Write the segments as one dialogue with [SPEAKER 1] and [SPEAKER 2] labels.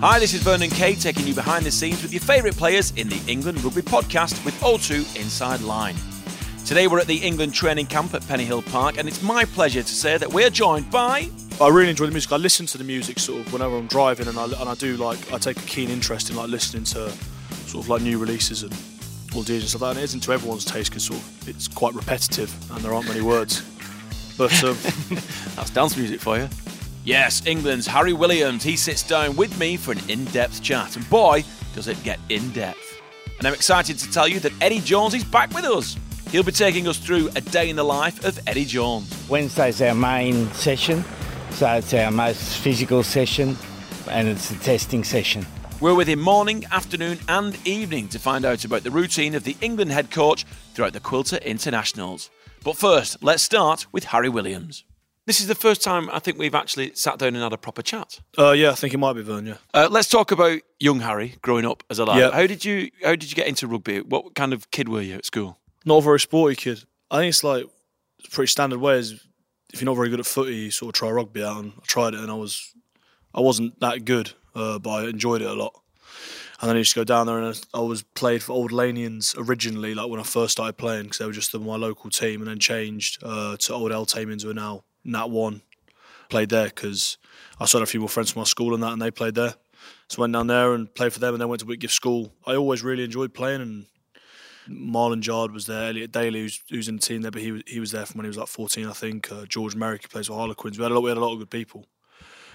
[SPEAKER 1] Hi, this is Vernon Kay taking you behind the scenes with your favourite players in the England Rugby Podcast with O2 Inside Line. Today we're at the England training camp at Pennyhill Park, and it's my pleasure to say that we're joined by.
[SPEAKER 2] I really enjoy the music. I listen to the music sort of whenever I'm driving, and I, and I do like I take a keen interest in like listening to sort of like new releases and all DJs and stuff like that. And it isn't to everyone's taste because sort of it's quite repetitive and there aren't many words. But um,
[SPEAKER 1] That's dance music for you. Yes, England's Harry Williams. He sits down with me for an in depth chat, and boy, does it get in depth. And I'm excited to tell you that Eddie Jones is back with us. He'll be taking us through a day in the life of Eddie Jones.
[SPEAKER 3] Wednesday's our main session, so it's our most physical session and it's the testing session.
[SPEAKER 1] We're with him morning, afternoon, and evening to find out about the routine of the England head coach throughout the Quilter Internationals. But first, let's start with Harry Williams. This is the first time I think we've actually sat down and had a proper chat.
[SPEAKER 2] uh, yeah, I think it might be Vern. Yeah,
[SPEAKER 1] Uh, let's talk about young Harry growing up as a lad.
[SPEAKER 2] Yeah.
[SPEAKER 1] How did you How did you get into rugby? What kind of kid were you at school?
[SPEAKER 2] not a very sporty kid. I think it's like it's pretty standard way. Is if you're not very good at footy, you sort of try rugby out. And I tried it, and I was I wasn't that good, uh, but I enjoyed it a lot. And then I used to go down there, and I was played for Old Lanians originally, like when I first started playing, because they were just the, my local team, and then changed uh, to Old Elthamians, who are now Nat One. Played there because I saw a few more friends from my school and that, and they played there. So I went down there and played for them, and then went to Whitgift School. I always really enjoyed playing, and Marland Yarde was there. Elliot Daly, who's, who's in the team there, but he was he was there from when he was like 14, I think. Uh, George Merrick, who plays for Harlequins. We had a lot. We had a lot of good people.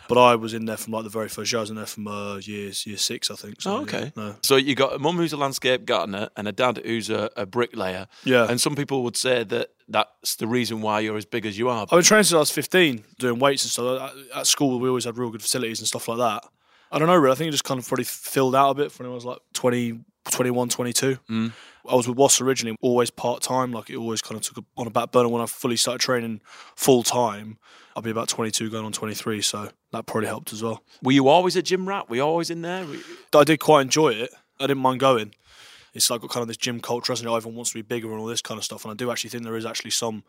[SPEAKER 2] But I was in there from like the very first year. I was in there from uh, years year six, I think. So,
[SPEAKER 1] Oh, okay.
[SPEAKER 2] yeah, no.
[SPEAKER 1] So you got a mum who's a landscape gardener and a dad who's a, a bricklayer.
[SPEAKER 2] Yeah.
[SPEAKER 1] And some people would say that that's the reason why you're as big as you are.
[SPEAKER 2] I've been training since I was 15, doing weights and stuff. At- school, we always had real good facilities and stuff like that. I don't know, really. I think it just kind of probably filled out a bit when I was like 20, 21, 22.
[SPEAKER 1] Mm.
[SPEAKER 2] I was with Wasps originally, always part time. Like it always kind of took on a back burner. When I fully started training full time, I'll be about 22 going on 23. So that probably helped as well.
[SPEAKER 1] Were you always a gym rat? Were you always in there? You-
[SPEAKER 2] I did quite enjoy it. I didn't mind going. It's like got kind of this gym culture, hasn't it? Everyone wants to be bigger and all this kind of stuff. And I do actually think there is actually some.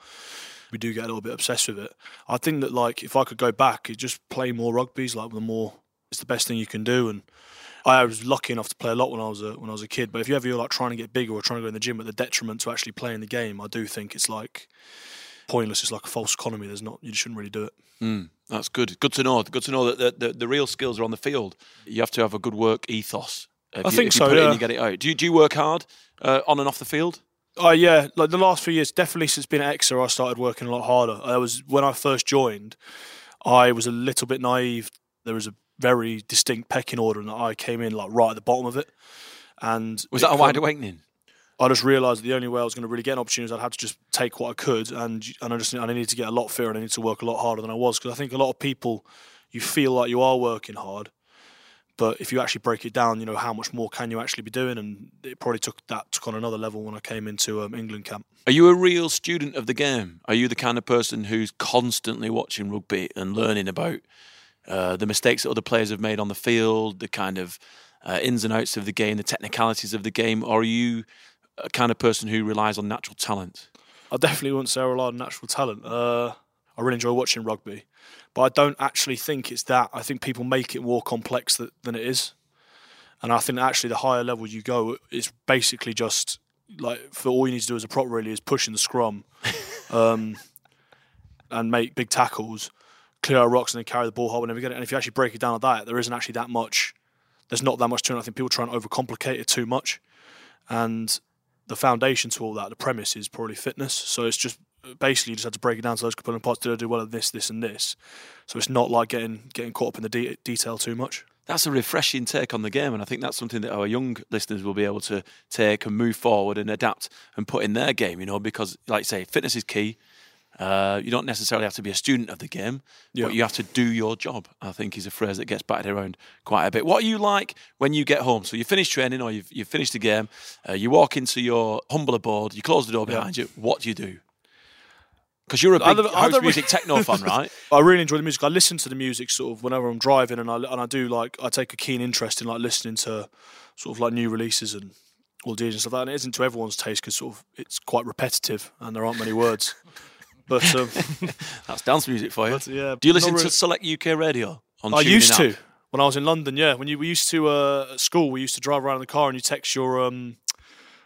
[SPEAKER 2] We do get a little bit obsessed with it. I think that like if I could go back, it just play more rugby's like the more it's the best thing you can do. And I was lucky enough to play a lot when I was a when I was a kid. But if you ever you're like trying to get bigger or trying to go in the gym at the detriment to actually playing the game, I do think it's like pointless. It's like a false economy. There's not you shouldn't really do it.
[SPEAKER 1] Mm, that's good. Good to know. Good to know that the, the, the real skills are on the field. You have to have a good work ethos. If
[SPEAKER 2] I
[SPEAKER 1] you,
[SPEAKER 2] think so,
[SPEAKER 1] Put it in,
[SPEAKER 2] yeah.
[SPEAKER 1] you get it out. Do you, do you work hard uh, on and off the field?
[SPEAKER 2] Oh yeah, like the last few years, definitely since being at Exeter, I started working a lot harder. I was when I first joined, I was a little bit naive. There was a very distinct pecking order, and I came in like right at the bottom of it. And
[SPEAKER 1] Was that a wide awakening?
[SPEAKER 2] I just realised the only way I was going to really get an opportunity was I'd have to just take what I could, and and I just I needed to get a lot fitter and I needed to work a lot harder than I was because I think a lot of people, you feel like you are working hard, but if you actually break it down, you know how much more can you actually be doing, and it probably took that took on another level when I came into um, England camp.
[SPEAKER 1] Are you a real student of the game? Are you the kind of person who's constantly watching rugby and learning about uh, the mistakes that other players have made on the field, the kind of uh, ins and outs of the game, the technicalities of the game, or are you a kind of person who relies on natural talent?
[SPEAKER 2] I definitely wouldn't say I rely on natural talent. Uh, I really enjoy watching rugby, but I don't actually think it's that. I think people make it more complex th- than it is, and I think actually the higher level you go, it's basically just like for all you need to do as a prop really is push in the scrum, um, and make big tackles, clear out rucks, and then carry the ball hard whenever you get it. And if you actually break it down like that, there isn't actually that much. There's not that much to it. I think people try and overcomplicate it too much, and the foundation to all that, the premise is probably fitness. So it's just basically you just had to break it down to those component parts. Did I do well at this, this, and this? So it's not like getting getting caught up in the de- detail too much.
[SPEAKER 1] That's a refreshing take on the game, and I think that's something that our young listeners will be able to take and move forward and adapt and put in their game. You know, because like you say, fitness is key. Uh, you don't necessarily have to be a student of the game,
[SPEAKER 2] Yeah.
[SPEAKER 1] but you have to do your job. I think is a phrase that gets batted around quite a bit. What are you like when you get home? So you finish training or you've you've finished the game, uh, you walk into your humble abode, you close the door
[SPEAKER 2] Yeah.
[SPEAKER 1] behind you. What do you do? Because you're a big
[SPEAKER 2] Other-
[SPEAKER 1] house
[SPEAKER 2] other-
[SPEAKER 1] music techno fan, right?
[SPEAKER 2] I really enjoy the music. I listen to the music sort of whenever I'm driving, and I and I do like I take a keen interest in like listening to sort of like new releases and all DJs and stuff like that. And it isn't to everyone's taste because sort of it's quite repetitive and there aren't many words. But um,
[SPEAKER 1] That's dance music for you.
[SPEAKER 2] But, yeah,
[SPEAKER 1] Do you listen to Select UK Radio? On
[SPEAKER 2] I used
[SPEAKER 1] app?
[SPEAKER 2] to When I was in London, yeah. When you we used to uh, at school, we used to drive around in the car and you text your um,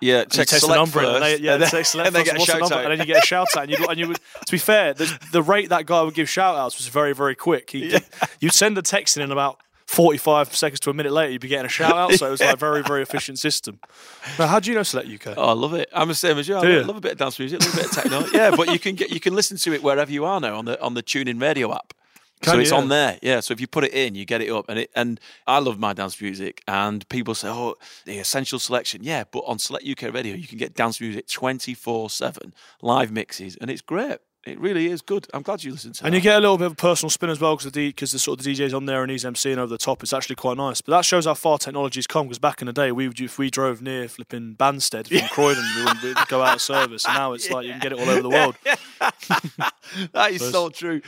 [SPEAKER 1] Yeah,
[SPEAKER 2] you
[SPEAKER 1] text
[SPEAKER 2] text the
[SPEAKER 1] select
[SPEAKER 2] number in, and
[SPEAKER 1] first,
[SPEAKER 2] they, yeah,
[SPEAKER 1] and then,
[SPEAKER 2] select
[SPEAKER 1] and
[SPEAKER 2] first,
[SPEAKER 1] get a
[SPEAKER 2] what's the
[SPEAKER 1] shout
[SPEAKER 2] number?
[SPEAKER 1] out.
[SPEAKER 2] and then you get a shout out, and you and you would. To be fair, the, the rate that guy would give shout outs was very very quick. He, You'd send a text in, and about forty five seconds to a minute later, you'd be getting a shout out. So it was like a very very efficient system. Now, how do you know Select UK?
[SPEAKER 1] Oh, I love it. I'm the same as you. I
[SPEAKER 2] you?
[SPEAKER 1] love a bit of dance music, a little bit of techno. yeah, but you can get you can listen to it wherever you are now on the on the TuneIn Radio app. So
[SPEAKER 2] Can
[SPEAKER 1] it's
[SPEAKER 2] you?
[SPEAKER 1] on there. Yeah. So if you put it in, you get it up, and it and I love my dance music. And people say, "Oh, the essential selection." Yeah, but on Select UK Radio, you can get dance music twenty four seven live mixes, and it's great. It really is good. I'm glad you listened to
[SPEAKER 2] And
[SPEAKER 1] that.
[SPEAKER 2] you get a little bit of a personal spin as well because the because the sort of the DJ's on there and he's emceeing over the top. It's actually quite nice. But that shows how far technology's come. Because back in the day, we would, if we drove near flipping Banstead from Croydon, we wouldn't we'd go out of service. And now it's like you can get it all over the world.
[SPEAKER 1] that is so true.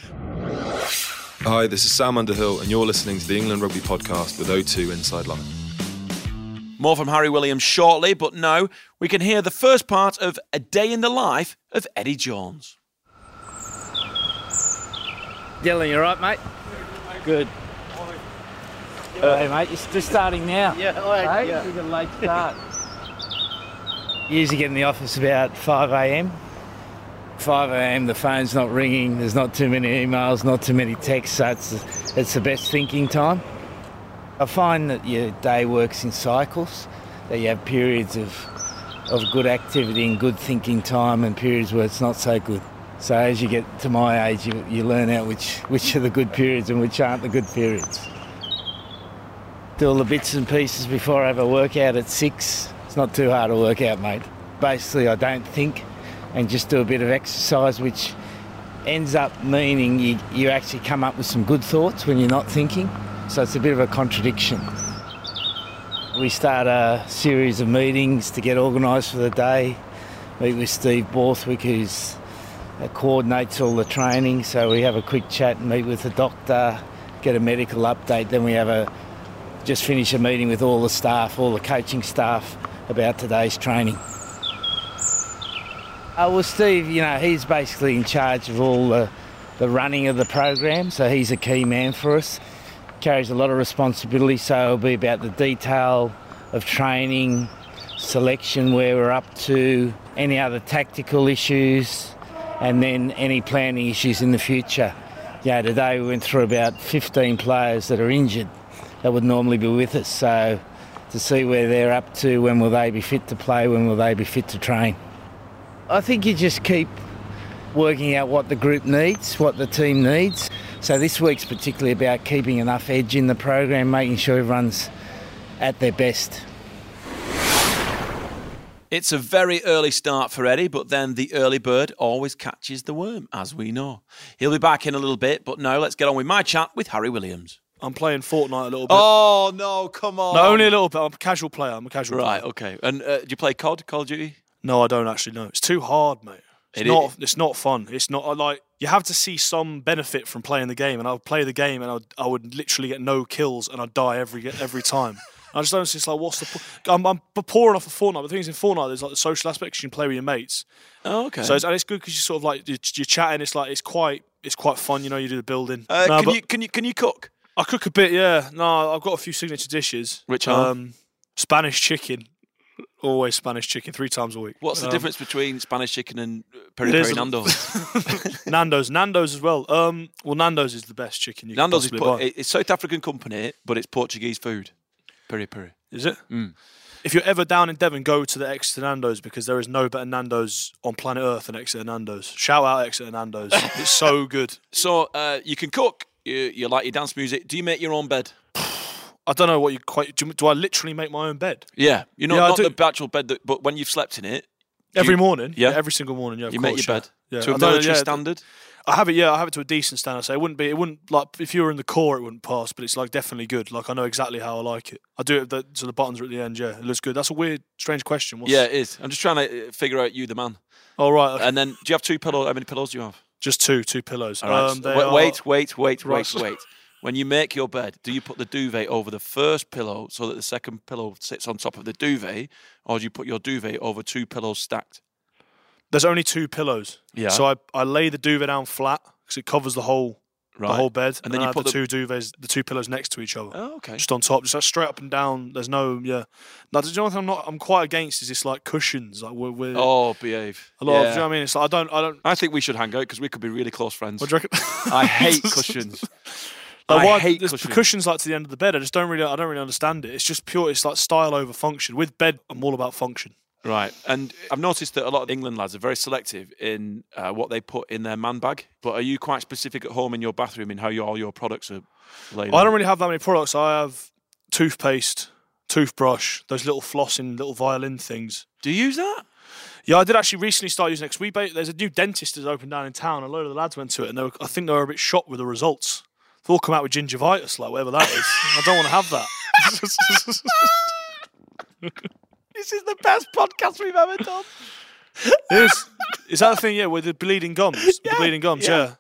[SPEAKER 4] Hi, this is Sam Underhill, and you're listening to the England Rugby Podcast with O2 Inside Line.
[SPEAKER 1] More from Harry Williams shortly, but now we can hear the first part of A Day in the Life of Eddie Jones.
[SPEAKER 3] Dylan, you're right, mate? Good. hey, mate, you're just starting now. Yeah, hey, yeah. We've got a late start. Usually get in the office about 5 a.m. 5 a.m. the phone's not ringing, there's not too many emails, not too many texts, so it's, it's the best thinking time. I find that your day works in cycles, that you have periods of, of good activity and good thinking time and periods where it's not so good. So as you get to my age, you, you learn out which, which are the good periods and which aren't the good periods. Do all the bits and pieces before I have a workout at six. It's not too hard to work out, mate. Basically, I don't think and just do a bit of exercise, which ends up meaning you, you actually come up with some good thoughts when you're not thinking. So it's a bit of a contradiction. We start a series of meetings to get organised for the day. Meet with Steve Borthwick, who's uh, coordinates all the training. So we have a quick chat and meet with the doctor, get a medical update. Then we have a just finish a meeting with all the staff, all the coaching staff about today's training. Uh, well, Steve, you know, he's basically in charge of all the, the running of the program, so he's a key man for us. Carries a lot of responsibility, so it'll be about the detail of training, selection, where we're up to, any other tactical issues, and then any planning issues in the future. Yeah, today we went through about 15 players that are injured that would normally be with us, so to see where they're up to, when will they be fit to play, when will they be fit to train. I think you just keep working out what the group needs, what the team needs. So this week's particularly about keeping enough edge in the program, making sure everyone's at their best.
[SPEAKER 1] It's a very early start for Eddie, but then the early bird always catches the worm, as we know. He'll be back in a little bit, but now let's get on with my chat with Harry Williams.
[SPEAKER 2] I'm playing Fortnite a little bit.
[SPEAKER 1] Oh, no, come on.
[SPEAKER 2] no, only a little bit. I'm a casual player. I'm a casual
[SPEAKER 1] Right,
[SPEAKER 2] player.
[SPEAKER 1] okay. And uh, do you play COD, Call of Duty?
[SPEAKER 2] No, I don't actually know. It's too hard, mate. It's
[SPEAKER 1] It
[SPEAKER 2] not.
[SPEAKER 1] is.
[SPEAKER 2] It's not fun. It's not like you have to see some benefit from playing the game, and I would play the game, and I would, I would literally get no kills, and I'd die every every time. I just don't see. It's like, what's the? po- I'm, I'm poor enough for Fortnite. But the thing is, in Fortnite, there's like the social aspects. You can play with your mates,
[SPEAKER 1] Oh, okay.
[SPEAKER 2] so it's, and it's good because you sort of like you're, you're chatting. It's like it's quite it's quite fun. You know, you do the building.
[SPEAKER 1] uh,
[SPEAKER 2] No,
[SPEAKER 1] can, you, can, you, can you cook?
[SPEAKER 2] I cook a bit. Yeah. No, I've got a few signature dishes.
[SPEAKER 1] Which are?
[SPEAKER 2] um, Spanish chicken. Always Spanish chicken, three times a week.
[SPEAKER 1] What's the
[SPEAKER 2] Um,
[SPEAKER 1] difference between Spanish chicken and peri peri Nando's?
[SPEAKER 2] Nando's, Nando's as well. Um, well, Nando's is the best chicken you
[SPEAKER 1] Nando's is
[SPEAKER 2] can
[SPEAKER 1] po-
[SPEAKER 2] possibly buy.
[SPEAKER 1] it's South African company, but it's Portuguese food. Peri peri.
[SPEAKER 2] Is it?
[SPEAKER 1] Mm.
[SPEAKER 2] If you're ever down in Devon, go to the Exeter Nando's because there is no better Nando's on planet Earth than Exeter Nando's. Shout out Exeter Nando's. it's so good.
[SPEAKER 1] So uh, you can cook. You, you like your dance music. Do you make your own bed?
[SPEAKER 2] I don't know what you quite. Do, do I literally make my own bed
[SPEAKER 1] Yeah, you know,
[SPEAKER 2] Yeah, I
[SPEAKER 1] not the actual bed, that, but when you've slept in it,
[SPEAKER 2] every
[SPEAKER 1] you-
[SPEAKER 2] morning?
[SPEAKER 1] yeah.
[SPEAKER 2] every single morning. Yeah,
[SPEAKER 1] you make your
[SPEAKER 2] yeah.
[SPEAKER 1] bed
[SPEAKER 2] Yeah,
[SPEAKER 1] to a military
[SPEAKER 2] yeah,
[SPEAKER 1] standard.
[SPEAKER 2] I have it. Yeah, I have it to a decent standard. So it wouldn't be. It wouldn't like if you were in the corps, it wouldn't pass. But it's like definitely good. Like I know exactly how I like it. I do it. The, so the buttons are at the end. Yeah, it looks good. That's a weird, strange question. What's,
[SPEAKER 1] Yeah, it is. I'm just trying to uh, figure out you, the man.
[SPEAKER 2] Oh right. okay.
[SPEAKER 1] And then, do you have two pillows? How many pillows do you have?
[SPEAKER 2] Just two, two pillows.
[SPEAKER 1] All right.
[SPEAKER 2] Um,
[SPEAKER 1] wait,
[SPEAKER 2] are-
[SPEAKER 1] wait, wait, wait, wait, wait. When you make your bed, do you put the duvet over the first pillow so that the second pillow sits on top of the duvet, or do you put your duvet over two pillows stacked?
[SPEAKER 2] There's only two pillows.
[SPEAKER 1] Yeah.
[SPEAKER 2] So I, I lay the duvet down flat because it covers the whole
[SPEAKER 1] Right.
[SPEAKER 2] the whole bed,
[SPEAKER 1] And then
[SPEAKER 2] I
[SPEAKER 1] you
[SPEAKER 2] had
[SPEAKER 1] put
[SPEAKER 2] the,
[SPEAKER 1] the-
[SPEAKER 2] two duvets, the two pillows next to each other.
[SPEAKER 1] Oh, okay.
[SPEAKER 2] Just on top, just like straight up and down. There's no, yeah. Now, you know what I'm not? I'm quite against is this like cushions, like we're, we're
[SPEAKER 1] Oh, behave.
[SPEAKER 2] a lot.
[SPEAKER 1] Yeah.
[SPEAKER 2] do you know what I mean? It's like I don't, I don't.
[SPEAKER 1] I think we should hang out because we could be really close friends.
[SPEAKER 2] What do you reckon?
[SPEAKER 1] I hate cushions. I
[SPEAKER 2] why,
[SPEAKER 1] hate
[SPEAKER 2] there's
[SPEAKER 1] cushions.
[SPEAKER 2] cushions like to the end of the bed. I just don't really, I don't really understand it. It's just pure. It's like style over function. With bed, I'm all about function.
[SPEAKER 1] Right, and I've noticed that a lot of England lads are very selective in uh, what they put in their man bag. But are you quite specific at home in your bathroom in how you, all your products are laid?
[SPEAKER 2] I don't really have that many products. I have toothpaste, toothbrush, those little flossing little violin things.
[SPEAKER 1] Do you use that?
[SPEAKER 2] Yeah, I did actually recently start using it. we there's a new dentist that's opened down in town. A load of the lads went to it, and they were, I think they were a bit shocked with the results. They've all come out with gingivitis, like whatever that is. I don't want to have that.
[SPEAKER 1] This is the best podcast we've ever done.
[SPEAKER 2] is, is that the thing? Yeah, with the bleeding gums, the bleeding gums.
[SPEAKER 1] yeah.
[SPEAKER 2] Yeah.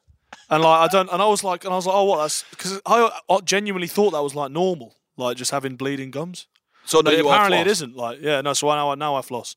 [SPEAKER 2] And like I don't, and I was like, and I was like, oh, what? That's because I, I genuinely thought that was like normal, like just having bleeding gums.
[SPEAKER 1] So no, you are
[SPEAKER 2] apparently it
[SPEAKER 1] floss.
[SPEAKER 2] isn't. Like, yeah, no. So I now, now I floss,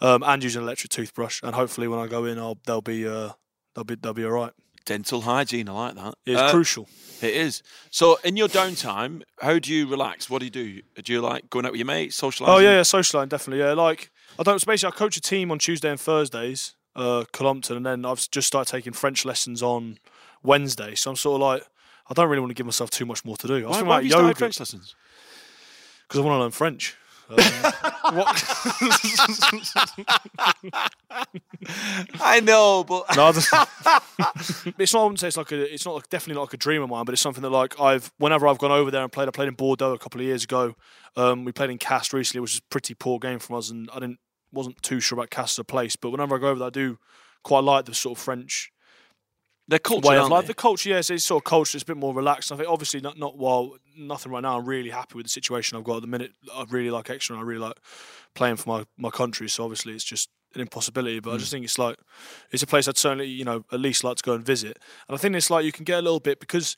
[SPEAKER 2] um, and use an electric toothbrush, and hopefully when I go in, I'll they'll be uh, they'll be they'll be all right.
[SPEAKER 1] Dental hygiene, I like that.
[SPEAKER 2] It's
[SPEAKER 1] Uh,
[SPEAKER 2] crucial.
[SPEAKER 1] It is. So, in your downtime, how do you relax? What do you do? Do you like going out with your mates, socialising?
[SPEAKER 2] Oh yeah, yeah, social line definitely. Yeah, like I don't. So basically, I coach a team on Tuesday and Thursdays, uh, Cullompton, and then I've just started taking French lessons on Wednesday. So I'm sort of like, I don't really want to give myself too much more to do. I
[SPEAKER 1] Why, why have you started French lessons?
[SPEAKER 2] because I want to learn French. Um, what?
[SPEAKER 1] I know, but
[SPEAKER 2] No, just- it's not. I wouldn't say it's like a. It's not like definitely not like a dream of mine, but it's something that like I've. Whenever I've gone over there and played, I played in Bordeaux a couple of years ago. Um, we played in Castres recently, which is a pretty poor game from us, and I didn't wasn't too sure about Castres as a place. But whenever I go over there, I do quite like the sort of French
[SPEAKER 1] they're culture,
[SPEAKER 2] way of life. The culture, yes, it's sort of culture. It's a bit more relaxed. I think obviously not not while nothing right now. I'm really happy with the situation I've got at the minute. I really like Exeter, and I really like playing for my my country. So obviously it's just an impossibility. But I just hmm. think it's like it's a place I'd certainly you know at least like to go and visit. And I think it's like you can get a little bit because.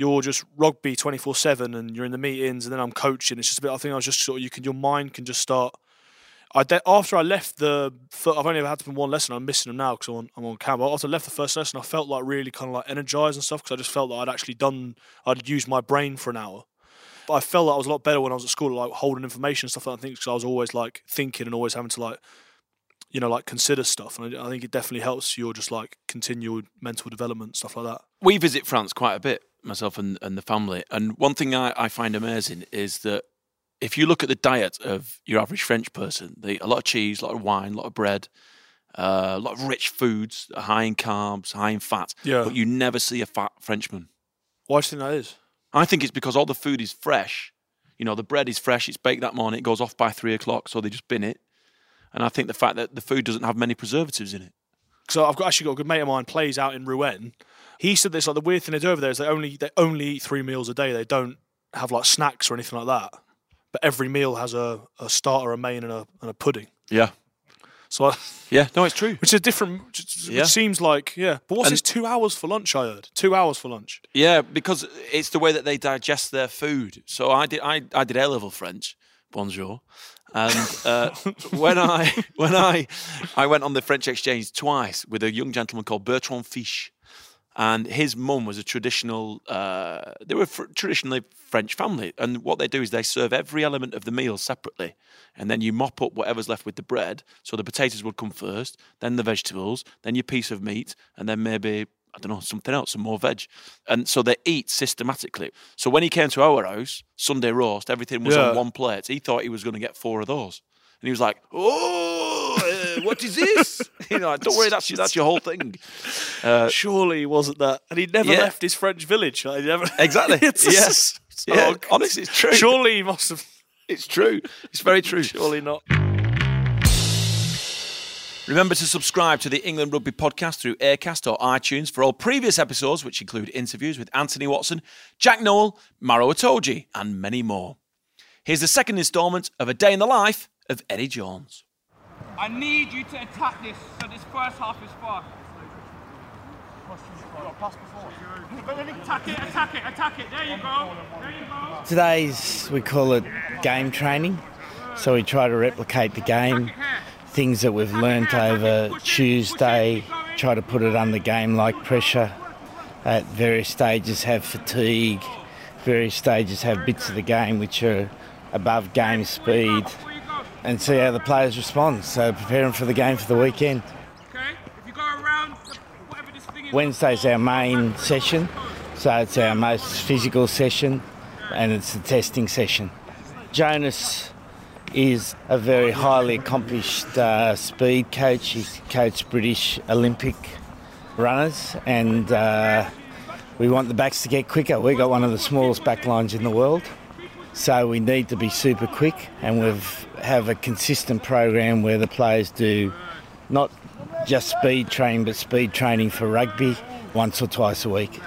[SPEAKER 2] You're just rugby 24 7 and you're in the meetings, and then I'm coaching. It's just a bit, I think I was just sort of, you can, your mind can just start I de- after I left the, fir- I've only ever had to one lesson. I'm missing them now because I'm on, I'm on after I left the first lesson, I felt like really kind of like energized and stuff because I just felt that I'd actually done, I'd used my brain for an hour. But I felt that I was a lot better when I was at school, like holding information and stuff like that. I because I was always like thinking and always having to like, you know, like consider stuff. And I, I think it definitely helps your just like continual mental development stuff like that.
[SPEAKER 1] we visit France quite a bit, myself and, and the family. And one thing I, I find amazing is that if you look at the diet of your average French person, they eat a lot of cheese, a lot of wine, a lot of bread, uh, a lot of rich foods, high in carbs, high in fat.
[SPEAKER 2] Yeah.
[SPEAKER 1] But you never see a fat Frenchman.
[SPEAKER 2] Why do you think that is?
[SPEAKER 1] I think it's because all the food is fresh. You know, the bread is fresh, it's baked that morning, it goes off by three o'clock, so they just bin it. And I think the fact that the food doesn't have many preservatives in it.
[SPEAKER 2] So I've got actually got a good mate of mine plays out in Rouen. He said this like the weird thing they do over there is they only they only eat three meals a day. They don't have like snacks or anything like that. But every meal has a, a starter, a main, and a and a pudding.
[SPEAKER 1] Yeah.
[SPEAKER 2] So I,
[SPEAKER 1] Yeah, no, it's true.
[SPEAKER 2] which is different. Which,
[SPEAKER 1] Yeah.
[SPEAKER 2] seems like yeah. But what's
[SPEAKER 1] And-
[SPEAKER 2] this two hours for lunch? I heard two hours for lunch.
[SPEAKER 1] Yeah, because it's the way that they digest their food. So I did I, I did A level French, bonjour, and uh, when I when I I went on the French exchange twice with a young gentleman called Bertrand Fiche, and his mum was a traditional. Uh, they were fr- traditionally French family, and what they do is they serve every element of the meal separately, and then you mop up whatever's left with the bread. So the potatoes would come first, then the vegetables, then your piece of meat, and then maybe I don't know, something else, some more veg. And so they eat systematically. So when he came to our house, Sunday roast, everything was
[SPEAKER 2] Yeah.
[SPEAKER 1] on one plate. He thought he was going to get four of those. And he was like, oh, what is this? you know, don't worry, that's, that's your whole thing. Uh,
[SPEAKER 2] Surely he wasn't that, and he never
[SPEAKER 1] yeah.
[SPEAKER 2] left his French village. Like, never
[SPEAKER 1] Exactly.
[SPEAKER 2] It's
[SPEAKER 1] Yes.
[SPEAKER 2] so-
[SPEAKER 1] yeah, honestly, it's true.
[SPEAKER 2] Surely he must have.
[SPEAKER 1] It's true. It's very true.
[SPEAKER 2] Surely not.
[SPEAKER 1] Remember to subscribe to the England Rugby podcast through Acast or iTunes for all previous episodes, which include interviews with Anthony Watson, Jack Nowell, Maro Itoje, and many more. Here's the second instalment of A Day in the Life of Eddie Jones.
[SPEAKER 5] I need you to attack this so this first half is before. Attack it, attack it, attack it.
[SPEAKER 3] Today's, we call it game training. So we try to replicate the game, things that we've learnt over Tuesday, try to put it under game like pressure, at various stages have fatigue, various stages have bits of the game which are above game speed, and see how the players respond. So prepare them for the game for the weekend.
[SPEAKER 5] Okay? If you go around, whatever this thing is.
[SPEAKER 3] Wednesday's our main session, so it's our most physical session, and it's the testing session. Jonas is a very highly accomplished uh, speed coach. He's coached British Olympic runners, and uh, we want the backs to get quicker. We've got one of the smallest back lines in the world, so we need to be super quick, and we've have a consistent program where the players do not just speed training, but speed training for rugby once or twice a week.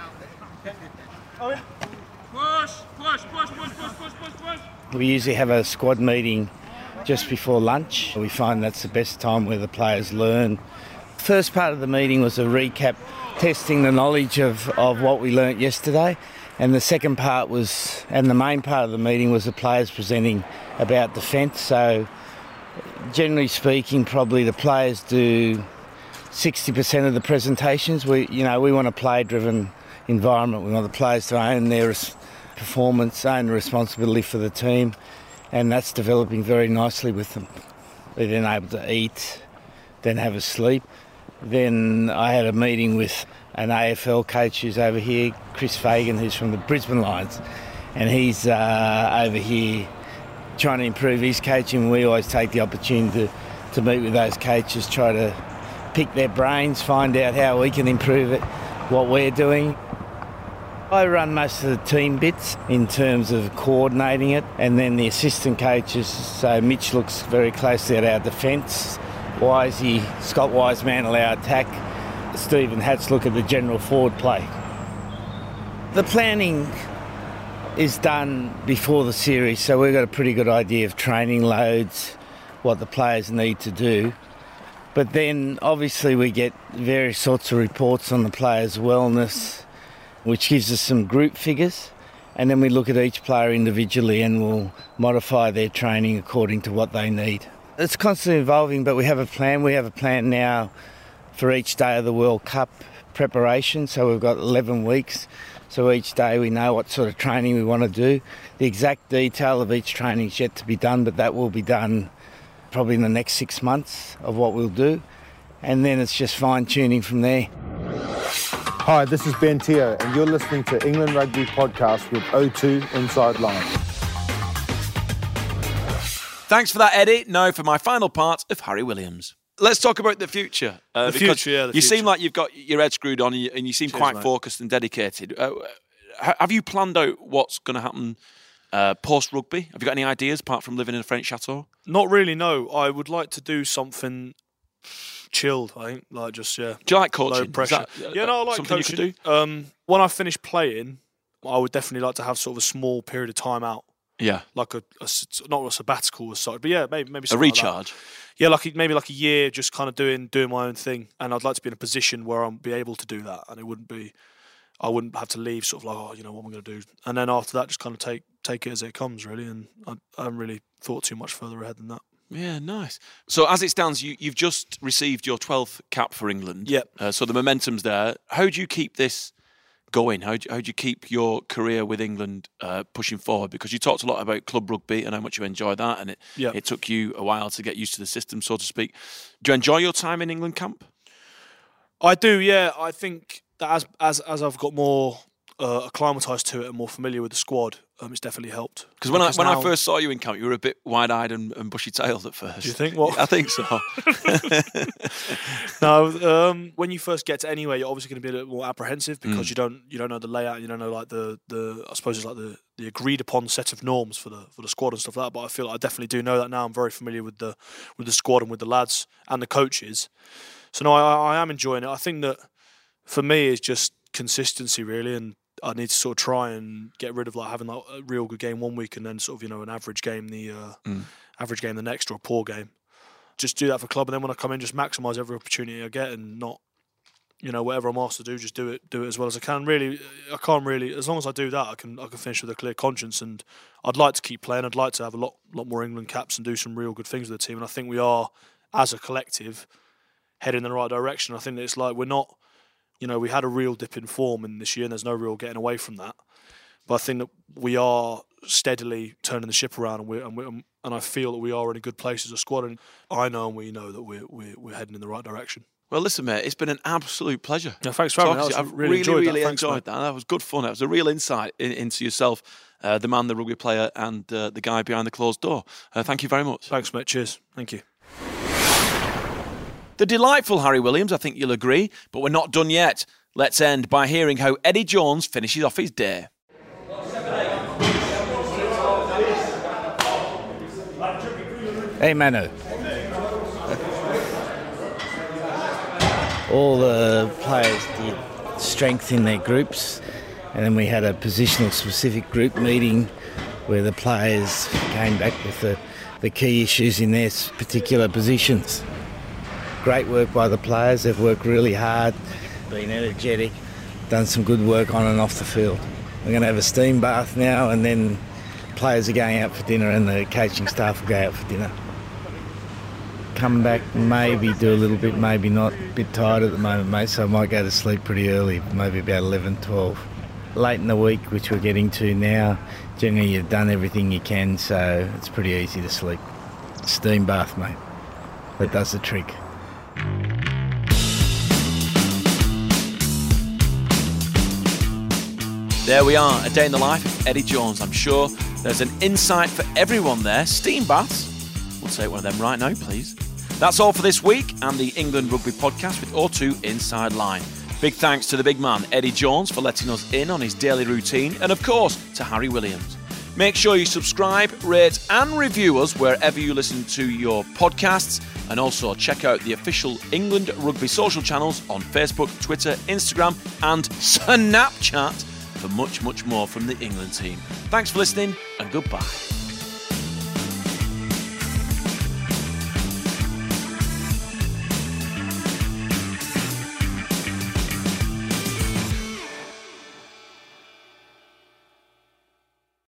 [SPEAKER 3] We usually have a squad meeting just before lunch. We find that's the best time where the players learn. First part of the meeting was a recap, testing the knowledge of, of what we learnt yesterday. And the second part was, and the main part of the meeting was the players presenting about defence. So, generally speaking, probably the players do 60% of the presentations. We, you know, we want a player-driven environment. We want the players to own their res- performance, own the responsibility for the team, and that's developing very nicely with them. They're then able to eat, then have a sleep. Then I had a meeting with an AFL coach who's over here, Chris Fagan, who's from the Brisbane Lions, and he's uh, over here trying to improve his coaching. We always take the opportunity to, to meet with those coaches, try to pick their brains, find out how we can improve it, what we're doing. I run most of the team bits in terms of coordinating it, and then the assistant coaches. So Mitch looks very closely at our defence. Wisey, Scott Wiseman our attack. Stephen Hatch look at the general forward play. The planning is done before the series, so we've got a pretty good idea of training loads, what the players need to do. But then obviously we get various sorts of reports on the players' wellness, which gives us some group figures. And then we look at each player individually and we'll modify their training according to what they need. It's constantly evolving, but we have a plan. We have a plan now for each day of the World Cup preparation. So we've got 11 weeks. So each day we know what sort of training we want to do. The exact detail of each training is yet to be done, but that will be done probably in the next six months of what we'll do. And then it's just fine tuning from there.
[SPEAKER 6] Hi, this is Ben Teo, and you're listening to England Rugby Podcast with O2 Inside Line.
[SPEAKER 1] Thanks for that, Eddie. Now for my final part of Harry Williams. Let's talk about the future. uh,
[SPEAKER 2] The
[SPEAKER 1] because
[SPEAKER 2] future, yeah, the
[SPEAKER 1] you seem like you've got your head screwed on, and you, and you seem
[SPEAKER 2] Cheers,
[SPEAKER 1] quite
[SPEAKER 2] mate.
[SPEAKER 1] focused and dedicated. Uh, have you planned out what's going to happen uh, post rugby? Have you got any ideas apart from living in a French chateau?
[SPEAKER 2] Not really. No, I would like to do something chilled. I think, like just yeah,
[SPEAKER 1] Do you like coaching?
[SPEAKER 2] low pressure.
[SPEAKER 1] that, uh,
[SPEAKER 2] yeah, no, I like
[SPEAKER 1] something
[SPEAKER 2] coaching.
[SPEAKER 1] you could do.
[SPEAKER 2] Um, when I finish playing, I would definitely like to have sort of a small period of time out,
[SPEAKER 1] Yeah,
[SPEAKER 2] like a, a not a sabbatical as such, but yeah, maybe maybe
[SPEAKER 1] a
[SPEAKER 2] something like
[SPEAKER 1] recharge.
[SPEAKER 2] yeah, like maybe like a year, just kind of doing doing my own thing, and I'd like to be in a position where I'll be able to do that, and it wouldn't be, I wouldn't have to leave sort of like, oh, you know, what I'm I going to do? And then after that, just kind of take take it as it comes, really. And I, I haven't really thought too much further ahead than that.
[SPEAKER 1] Yeah, nice. So as it stands, you, you've just received your 12th cap for England.
[SPEAKER 2] Yep.
[SPEAKER 1] Uh, so the momentum's there. How do you keep this going? How do, how do you keep your career with England uh, pushing forward? Because you talked a lot about club rugby and how much you enjoy that, and it,
[SPEAKER 2] Yep.
[SPEAKER 1] it took you a while to get used to the system, so to speak. Do you enjoy your time in England camp?
[SPEAKER 2] I do, yeah. I think that as as as I've got more uh, acclimatized to it and more familiar with the squad, um, it's definitely helped.
[SPEAKER 1] Because when I when I first saw you in camp, you were a bit wide-eyed and, and bushy-tailed at first.
[SPEAKER 2] Do you think? What?
[SPEAKER 1] I think so.
[SPEAKER 2] no, um, when you first get to anywhere, you're obviously going to be a little more apprehensive
[SPEAKER 1] Mm.
[SPEAKER 2] because you don't you don't know the layout, you don't know like the the I suppose it's like the, the agreed upon set of norms for the for the squad and stuff like that. But I feel like I definitely do know that now. I'm very familiar with the with the squad and with the lads and the coaches. So no, I, I am enjoying it. I think that for me it's just consistency really, and I need to sort of try and get rid of like having like a real good game one week and then sort of you know an average game the uh,
[SPEAKER 1] Mm.
[SPEAKER 2] average game the next or a poor game just do that for club, and then when I come in, just maximise every opportunity I get, and not, you know, whatever I'm asked to do, just do it, do it as well as I can. Really, I can't really. As long as I do that, I can, I can finish with a clear conscience, and I'd like to keep playing. I'd like to have a lot, lot more England caps and do some real good things with the team. And I think we are, as a collective, heading in the right direction. I think that it's like we're not, you know, we had a real dip in form in this year, and there's no real getting away from that. But I think that we are steadily turning the ship around, and we and, we, and I feel that we are in a good place as a squad. And I know and we know that we're we're, we're heading in the right direction.
[SPEAKER 1] Well, listen, mate, it's been an absolute pleasure.
[SPEAKER 2] Yeah, thanks for having me.
[SPEAKER 1] talking to
[SPEAKER 2] That
[SPEAKER 1] you.
[SPEAKER 2] was-
[SPEAKER 1] I've
[SPEAKER 2] really
[SPEAKER 1] really,
[SPEAKER 2] enjoyed that.
[SPEAKER 1] really
[SPEAKER 2] Thanks,
[SPEAKER 1] enjoyed
[SPEAKER 2] mate.
[SPEAKER 1] that. That was good fun. It was a real insight in, into yourself, uh, the man, the rugby player, and uh, the guy behind the closed door. Uh, thank you very much.
[SPEAKER 2] Thanks, mate. Cheers. Thank you.
[SPEAKER 1] The delightful Harry Williams, I think you'll agree, but we're not done yet. Let's end by hearing how Eddie Jones finishes off his day.
[SPEAKER 3] Hey. All the players did strength in their groups, and then we had a positional specific group meeting where the players came back with the, the key issues in their particular positions. Great work by the players, they've worked really hard, been energetic, done some good work on and off the field. We're going to have a steam bath now, and then players are going out for dinner, and the coaching staff will go out for dinner come back, maybe do a little bit, maybe not. A bit tired at the moment, mate, so I might go to sleep pretty early, maybe about 11, 12. Late in the week, which we're getting to now, generally you've done everything you can, so it's pretty easy to sleep. Steam bath, mate. That does the trick.
[SPEAKER 1] There we are, a day in the life of Eddie Jones. I'm sure there's an insight for everyone there. Steam baths. We'll take one of them right now, please. That's all for this week and the England Rugby Podcast with O2 Inside Line. Big thanks to the big man, Eddie Jones, for letting us in on his daily routine, and of course, to Harry Williams. Make sure you subscribe, rate, and review us wherever you listen to your podcasts, and also check out the official England Rugby social channels on Facebook, Twitter, Instagram, and Snapchat for much, much more from the England team. Thanks for listening, and goodbye.